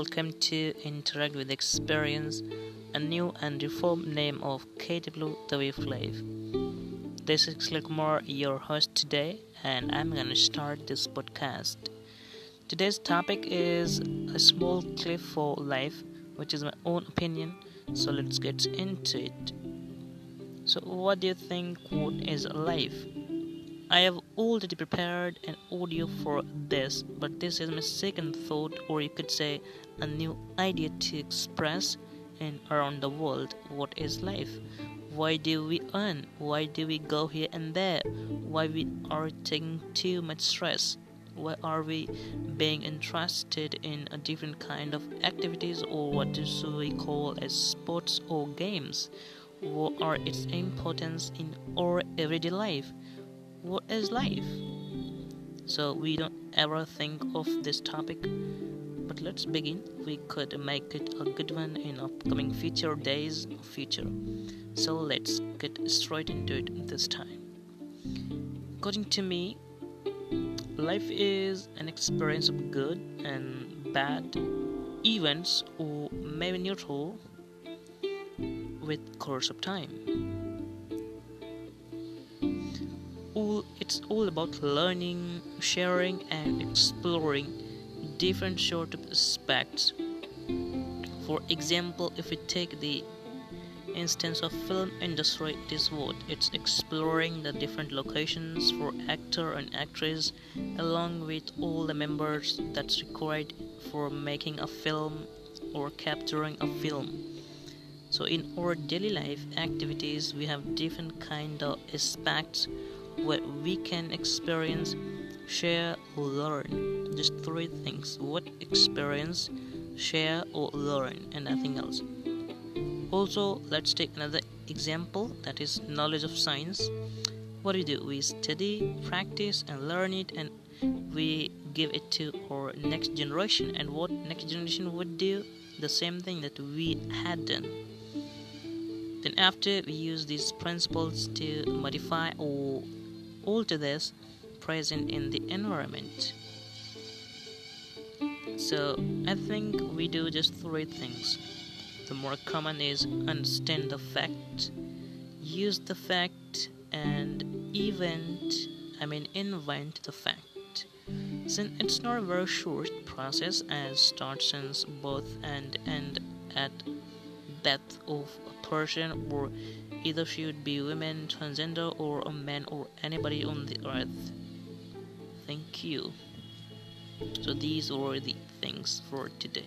Welcome to Interact with Experience, a new and reformed name of KW The Way Life. This is Kumar, your host today, and I'm gonna start this podcast. Today's topic is a small clip for life, which is my own opinion. So let's get into it. So, what do you think? What is life? I have already prepared an audio for this, but this is my second thought, or you could say a new idea to express in around the world what is life. Why do we earn? Why do we go here and there? Why we are taking too much stress? Why are we being interested in a different kind of activities or what do we call as sports or games? What are its importance in our everyday life? What is life? So we don't ever think of this topic, but let's begin. We could make it a good one in upcoming future days of future. So let's get straight into it this time. According to me, life is an experience of good and bad events or maybe neutral with course of time all it's all about learning sharing and exploring different sort of aspects. For example if we take the instance of film industry this what? It's exploring the different locations for actor and actress along with all the members that's required for making a film or capturing a film. So in our daily life activities we have different kind of aspects what we can experience, share, or learn. Just three things what experience, share, or learn, and nothing else. Also, let's take another example that is knowledge of science. What we do? We study, practice, and learn it, and we give it to our next generation. And what next generation would do? The same thing that we had done. Then, after we use these principles to modify or alter this present in the environment. So I think we do just three things. The more common is understand the fact, use the fact, and event, I mean invent the fact. Since it's not a very short process as starts since both and end at death of a person or either she would be women, transgender, or a man, or anybody on the earth. Thank you. So these were the things for today.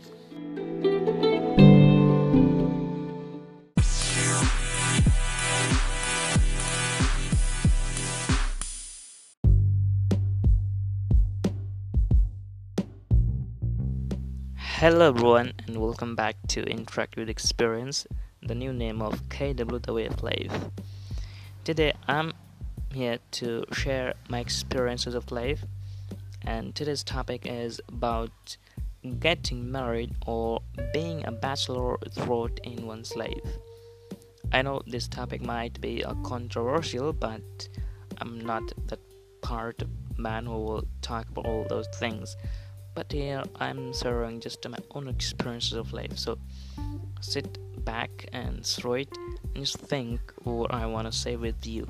Hello everyone and welcome back to Interact with Experience the new name of KW The. Today I'm here to share my experiences of life, and today's topic is about getting married or being a bachelor throughout in one's life. I know this topic might be a controversial, but I'm not that part of man who will talk about all those things. But here I'm sharing just my own experiences of life. So sit back and throw it and just think what I want to say with you.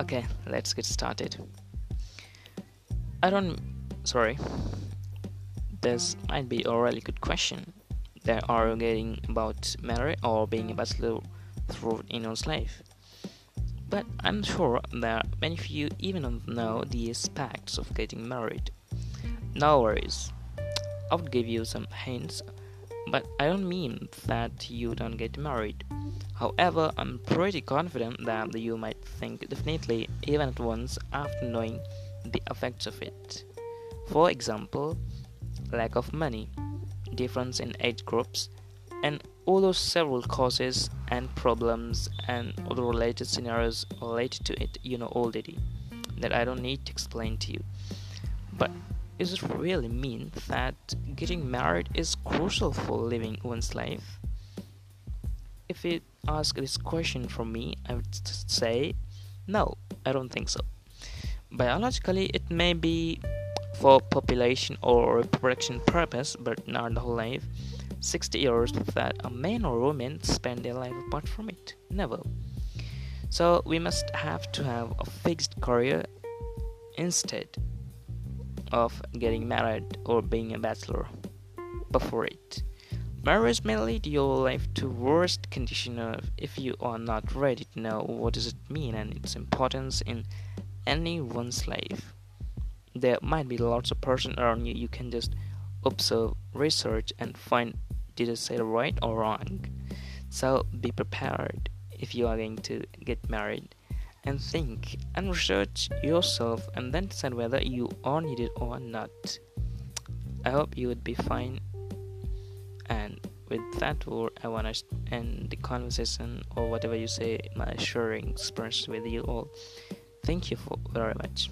Okay, let's get started. I don't. Sorry. This might be a really good question. They are getting about marriage or being a bachelor throughout in one's life. But I'm sure that many of you even don't know the aspects of getting married. No worries. I would give you some hints but I don't mean that you don't get married. However, I'm pretty confident that you might think definitely even at once after knowing the effects of it. For example, lack of money, difference in age groups, and all those several causes and problems and other related scenarios related to it you know already that I don't need to explain to you. But it really mean that getting married is crucial for living one's life? If you ask this question from me, I would say no, I don't think so. Biologically, it may be for population or reproduction purpose, but not the whole life. 60 years that a man or woman spend their life apart from it. Never. So we must have to have a fixed career instead of getting married or being a bachelor before it. Marriage may lead your life to worst condition if you are not ready to know what does it mean and its importance in anyone's life. There might be lots of person around you. You can just observe, research, and find did I say right or wrong. So be prepared if you are going to get married and think and research yourself and then decide whether you are needed or not. I hope you would be fine. And with that word, I want to end the conversation or whatever you say, my sharing experience with you all. Thank you for very much.